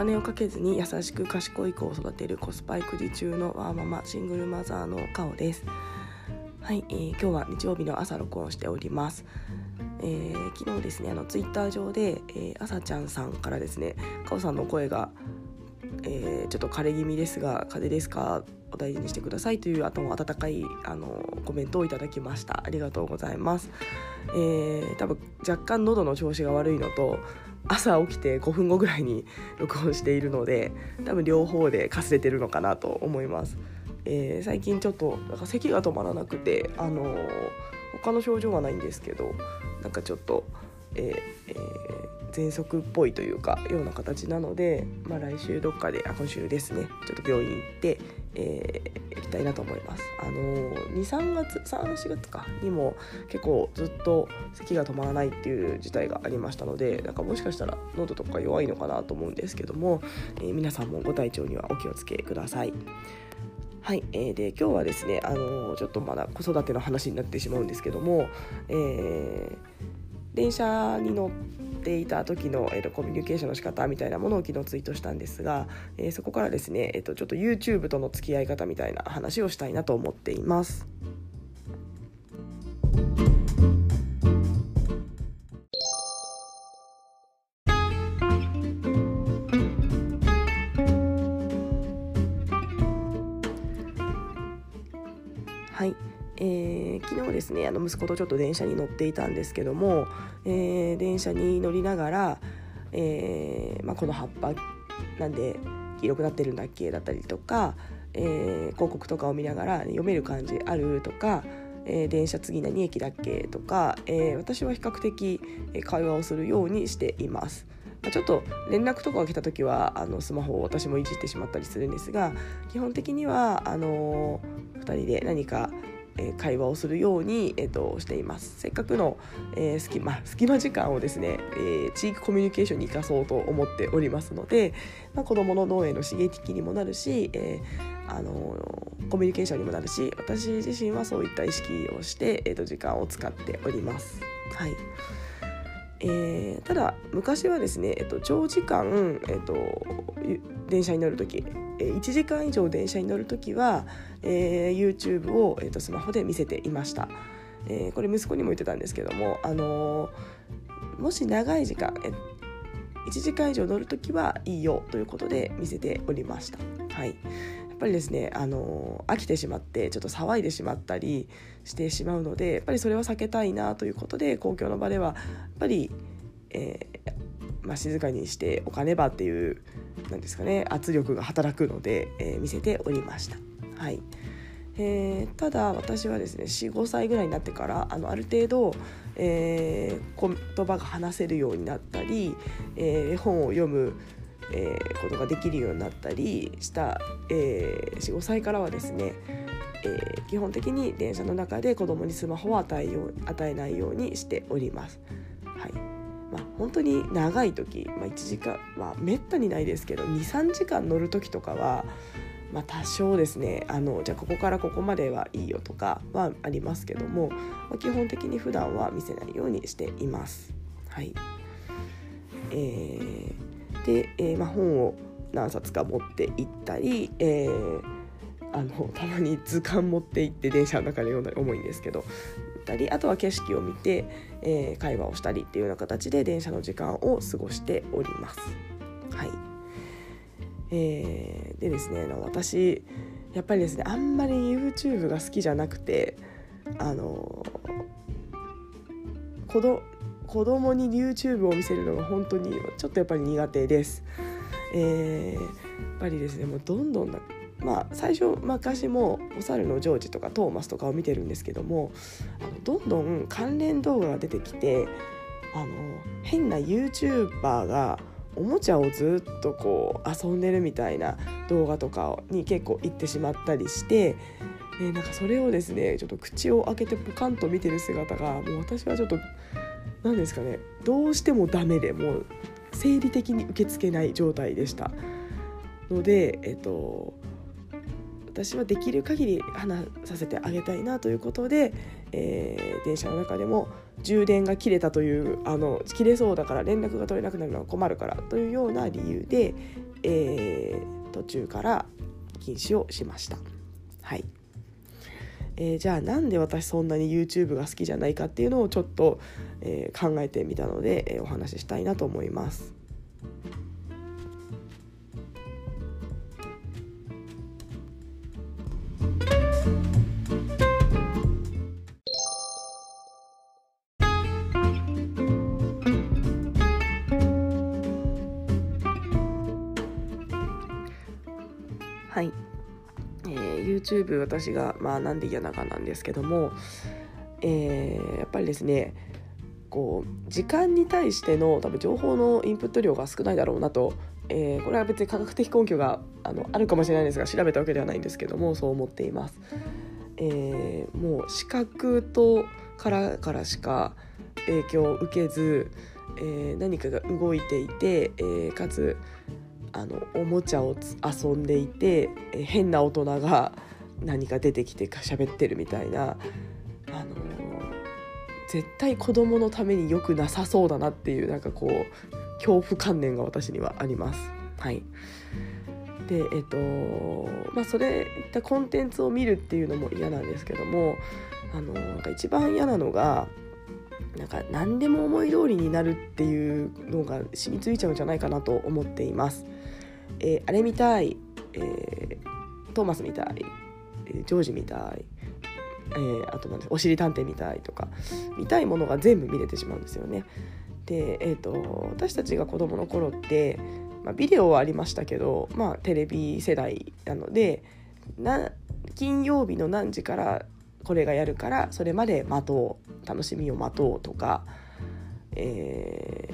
金をかけずに優しく賢い子を育てるコスパ育児中のワーママシングルマザーのカオです。はい、えー、今日は日曜日の朝録音しております。えー、昨日ですねあのツイッター上で、えー、朝ちゃんさんからですねカオさんの声が、えー、ちょっと枯れ気味ですが風邪ですか？お大事にしてください。というあとも温かいあのコメントをいただきました。ありがとうございます、えー、多分若干喉の調子が悪いのと朝起きて5分後ぐらいに録音しているので多分両方でかすれてるのかなと思います、えー、最近ちょっとなんか咳が止まらなくてあのー、他の症状はないんですけどなんかちょっと、えーえー、喘息っぽいというかような形なので、まあ、来週どっかであ今週ですねちょっと病院行って、えー、行きたいなと思います。あのー、23月34月かにも結構ずっと咳が止まらないっていう事態がありましたのでなんかもしかしたら喉とか弱いのかなと思うんですけども、えー、皆さんもご体調にはお気をつけください。はい、えー、で今日はですね、あのー、ちょっとまだ子育ての話になってしまうんですけども、えー、電車に乗ってていた時の、えーと、コミュニケーションの仕方みたいなものを昨日ツイートしたんですが、えー、そこからですね、えーとちょっと YouTube との付き合い方みたいな話をしたいなと思っています。ですねあの息子とちょっと電車に乗っていたんですけども、えー、電車に乗りながら、えーまあ、この葉っぱなんで黄色くなってるんだっけだったりとか、えー、広告とかを見ながら読める漢字あるとか、えー、電車次何駅だっけとか、えー、私は比較的会話をするようにしています。ちょっと連絡とかが来た時はあのスマホを私もいじってしまったりするんですが基本的にはあの2人で何かえ会話をするように、えーと、していますせっかくの、えー、隙間隙間時間をですね、えー、地域コミュニケーションに生かそうと思っておりますので、まあ、子どもの脳への刺激にもなるし、えー、あのコミュニケーションにもなるし私自身はそういった意識をして、えーと時間を使っております。はいえー、ただ昔はですね、えっと、長時間、えっと、電車に乗る時1時間以上電車に乗る時は、えー、YouTube を、えー、とスマホで見せていました、えー、これ息子にも言ってたんですけども、あのー、もし長い時間え1時間以上乗る時はいいよということで見せておりました。はいぱりですね、あの飽きてしまってちょっと騒いでしまったりしてしまうのでやっぱりそれは避けたいなということで公共の場ではやっぱり、えーまあ、静かにしておかねばっていうなんですかね圧力が働くので、えー、見せておりました。はいえー、ただ私はですね45歳ぐらいになってからあのある程度、えー、言葉が話せるようになったり、えー、本を読むえー、ことができるようになったりした、えー、45歳からはですね、えー、基本的に電車の中で子供にスマホを与えよう与えないようにしております。はいまあ、本当に長い時、まあ、1時間まあめったにないですけど23時間乗る時とかは、まあ、多少ですねあのじゃあここからここまではいいよとかはありますけども、まあ、基本的に普段は見せないようにしています。はいえーで、えー、まあ、本を何冊か持って行ったり、えー、あのたまに図鑑持って行って電車の中で読んだり重いんですけどたりあとは景色を見て、えー、会話をしたりっていうような形で電車の時間を過ごしております。はいえー、でですね私やっぱりですねあんまり YouTube が好きじゃなくてあの子供子供に YouTube を見せるのが本当にちょっとやっぱり苦手です。えー、やっぱりですねもうどんどんまあ最初昔もお猿のジョージとかトーマスとかを見てるんですけどもあのどんどん関連動画が出てきてあの変な YouTuber がおもちゃをずっとこう遊んでるみたいな動画とかに結構行ってしまったりして、えー、なんかそれをですねちょっと口を開けてポカンと見てる姿がもう私はちょっと何ですかね。どうしてもダメでもう生理的に受け付けない状態でした。のでえっと私はできる限り話させてあげたいなということで、えー、電車の中でも充電が切れたというあの切れそうだから連絡が取れなくなるのは困るからというような理由で、えー、途中から禁止をしました。はい。えー、じゃあなんで私そんなに YouTube が好きじゃないかっていうのをちょっと、えー、考えてみたので、えー、お話ししたいなと思います。YouTube 私がまあなんで嫌なかなんですけども、えー、やっぱりですねこう時間に対しての多分情報のインプット量が少ないだろうなと、えー、これは別に科学的根拠があのあるかもしれないんですが調べたわけではないんですけどもそう思っています。えー、もう視覚とからからしか影響を受けず、えー、何かが動いていて、えー、かつあのおもちゃを遊んでいて、え変な大人が何か出てきてか喋ってるみたいな、あの絶対子供のために良くなさそうだなっていうなんかこう恐怖観念が私にはあります。はいでえっ、とまあそれいったコンテンツを見るっていうのも嫌なんですけどもあのなんか一番嫌なのがなんか何でも思い通りになるっていうのが染みついちゃうんじゃないかなと思っています。えー、あれ見たい、えー、トーマス見たい、えー、ジョージ見たい、えー、あとなんでおしり探偵見たいとか見たいものが全部見れてしまうんですよね。で、えーと、私たちが子どもの頃って、まあ、ビデオはありましたけど、まあ、テレビ世代なのでな金曜日の何時からこれがやるからそれまで待とう楽しみを待とうとか、え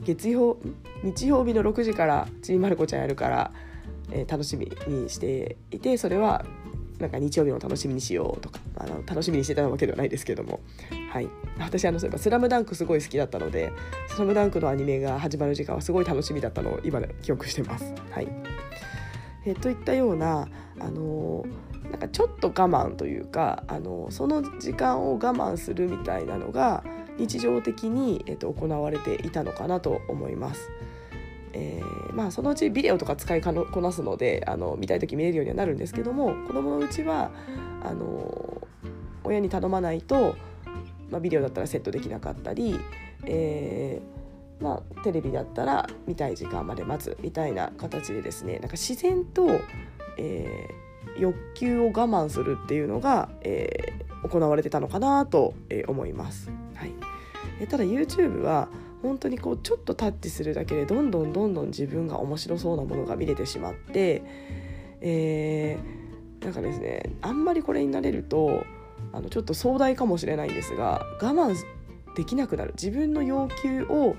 ー、月曜日曜日の6時から「ちびまる子ちゃん」やるから、え、楽しみにしていてそれはなんか日曜日も楽しみにしようとかあの楽しみにしてたわけではないですけども、はい、私あのそういえば「スラムダンクすごい好きだったので「スラムダンクのアニメが始まる時間はすごい楽しみだったのを今で記憶してます。はいえー、といったような、あのー、なんかちょっと我慢というか、あのー、その時間を我慢するみたいなのが日常的に、えっと、行われていたのかなと思います。えー、まあそのうちビデオとか使いこなすのであの見たい時見れるようにはなるんですけども子供のうちはあの親に頼まないと、まあ、ビデオだったらセットできなかったり、えー、まあ、テレビだったら見たい時間まで待つみたいな形でですねなんか自然と、えー、欲求を我慢するっていうのが、えー、行われてたのかなと思います。はいえただ YouTube は本当にこうちょっとタッチするだけでどんどんどんどん自分が面白そうなものが見れてしまって、えー、なんかですねあんまりこれになれるとあのちょっと壮大かもしれないんですが我慢できなくなる自分の要求を、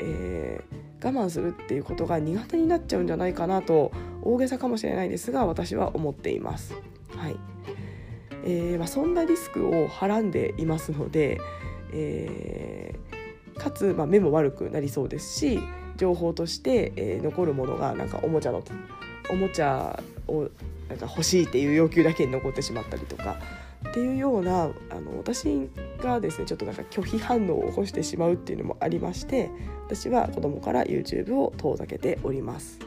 えー、我慢するっていうことが苦手になっちゃうんじゃないかなと大げさかもしれないですが私は思っています。はいえーまあ、そんなリスクをはらんでいますので、えー、かつ、まあ、目も悪くなりそうですし情報として、えー、残るものがなんかおもちゃのおもちゃをなんか欲しいっていう要求だけに残ってしまったりとかっていうようなあの私がですねちょっとなんか拒否反応を起こしてしまうっていうのもありまして私は子供から YouTube を遠ざけております。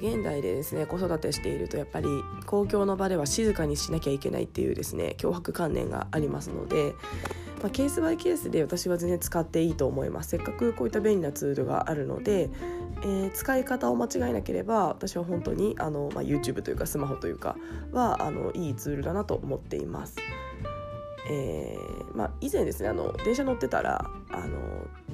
現代でですね子育てしているとやっぱり公共の場では静かにしなきゃいけないっていうですね脅迫観念がありますので、まあ、ケースバイケースで私は全然使っていいと思いますせっかくこういった便利なツールがあるので、えー、使い方を間違えなければ私は本当にあの、まあ、YouTube というかスマホというかはあのいいツールだなと思っています。えーまあ、以前ですねあの電車乗ってたらあの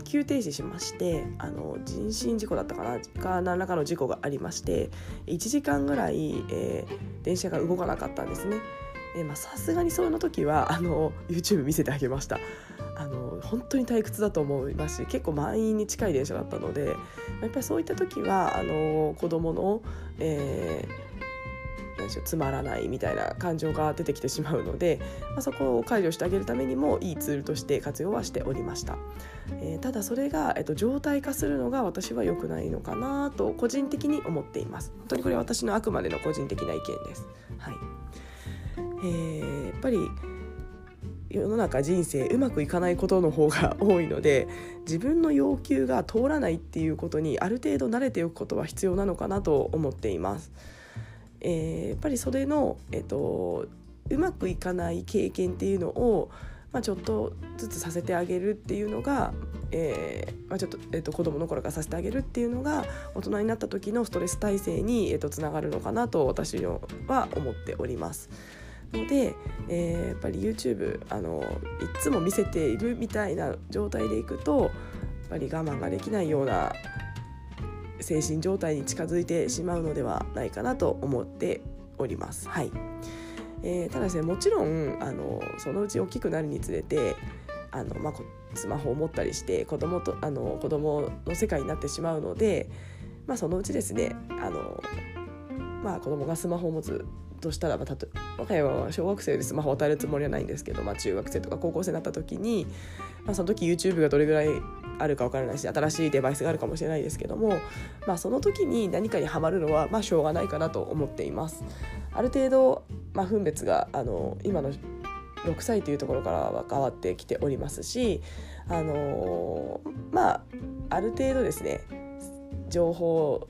急停止しましてあの人身事故だったかなか何らかの事故がありまして1時間ぐらい、えー、電車が動かなかったんですね。さすがにその時はあの YouTube 見せてあげましたあの本当に退屈だと思いますし結構満員に近い電車だったのでやっぱりそういった時はあの子どもの、えー何でしょうつまらないみたいな感情が出てきてしまうので、まあ、そこを解除してあげるためにもいいツールとして活用はしておりました、えー、ただそれが、えっと、状態化するのが私は良くないのかなと個人的に思っています。本当にこれは私のあくまでの個人的な意見です。はい。えー、やっぱり世の中人生うまくいかないことの方が多いので自分の要求が通らないっていうことにある程度慣れておくことは必要なのかなと思っています。えー、やっぱりそれの、えっと、うまくいかない経験っていうのを、まあ、ちょっとずつさせてあげるっていうのが、えーまあ、ちょっと、えっと、子供の頃からさせてあげるっていうのが大人になった時のストレス耐性に、えっと、つながるのかなと私は思っております。ので、えー、やっぱり YouTube あのいつも見せているみたいな状態でいくとやっぱり我慢ができないような精神状態に近づいてしまうのではないかなと思っております。はいえー、ただですねもちろんあのそのうち大きくなるにつれてあの、まあ、スマホを持ったりして子供とあの子供の世界になってしまうので、まあ、そのうちですねあの、まあ、子供がスマホを持つとしたらばたと我が家は小学生でスマホを与えるつもりはないんですけど、まあ、中学生とか高校生になった時に、まあ、その時 YouTube がどれぐらいあるか分からないし新しいデバイスがあるかもしれないですけども、まあ、その時に何かにはまるのは、まあ、しょうがないかなと思っています。ある程度、まあ、分別があの今の6歳というところからは変わってきておりますし、あのまあある程度ですね情報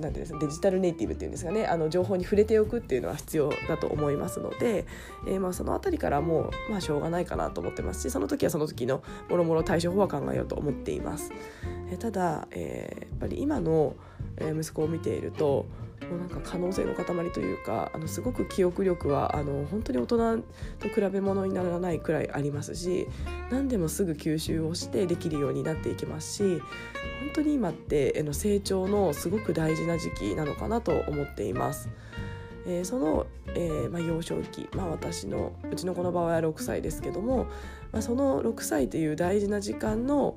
なんてですデジタルネイティブっていうんですかねあの情報に触れておくっていうのは必要だと思いますので、えー、まあその辺りからもう、まあ、しょうがないかなと思ってますしその時はその時のもろもろ対処法は考えようと思っています。えー、ただ、えー、やっぱり今の息子を見ているともうなんか可能性の塊というかあのすごく記憶力はあの本当に大人と比べ物にならないくらいありますし何でもすぐ吸収をしてできるようになっていきますし本当に今っての成長のすごく大事な時期なのかなと思っています。えー、その、えーまあ、幼少期、まあ、私のうちの子の場合は6歳ですけども、まあ、その6歳という大事な時間の、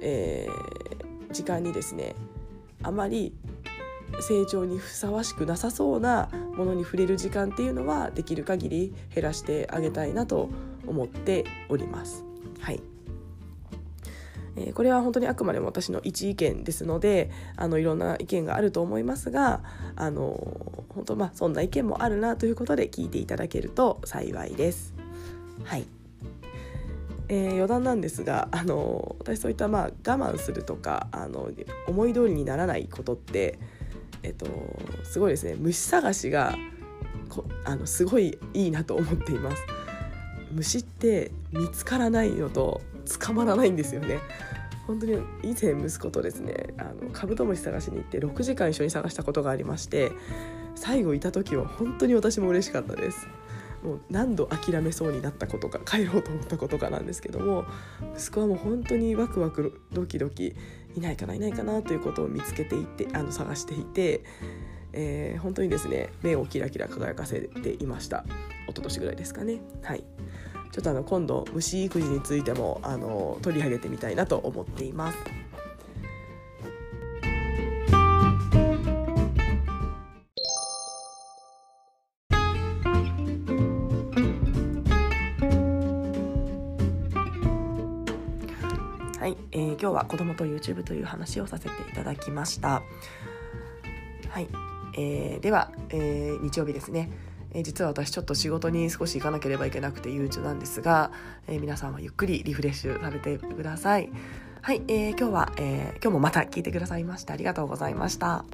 えー、時間にですねあまり成長にふさわしくなさそうなものに触れる時間っていうのはできる限り減らしてあげたいなと思っております。はいえー、これは本当にあくまでも私の一意見ですのであのいろんな意見があると思いますがあの本当まあそんな意見もあるなということで聞いていただけると幸いです。はいえー、余談なんですがあの私そういったまあ我慢するとかあの思い通りにならないことってえっと、すごいですね。虫探しがこあのすごいいいなと思っています。虫って見つからないのと捕まらないんですよね。本当に以前息子とですねあのカブトムシ探しに行って6時間一緒に探したことがありまして最後いた時は本当に私も嬉しかったです。もう何度諦めそうになったことか帰ろうと思ったことかなんですけども息子はもう本当にワクワクドキドキいないかないないかなということを見つけていってあの探していて、えー、本当にですね目をキラキラ輝かせていました。一昨年ぐらいですかね。はい。ちょっとあの今度虫育児についてもあの取り上げてみたいなと思っています。はい、えー、今日は子供と YouTube という話をさせていただきました。はい、えー、では、えー、日曜日ですね。え、実は私ちょっと仕事に少し行かなければいけなくて憂鬱なんですが、え、皆さんはゆっくりリフレッシュされてください。はい、えー、今日は、えー、今日もまた聞いてくださいましてありがとうございました。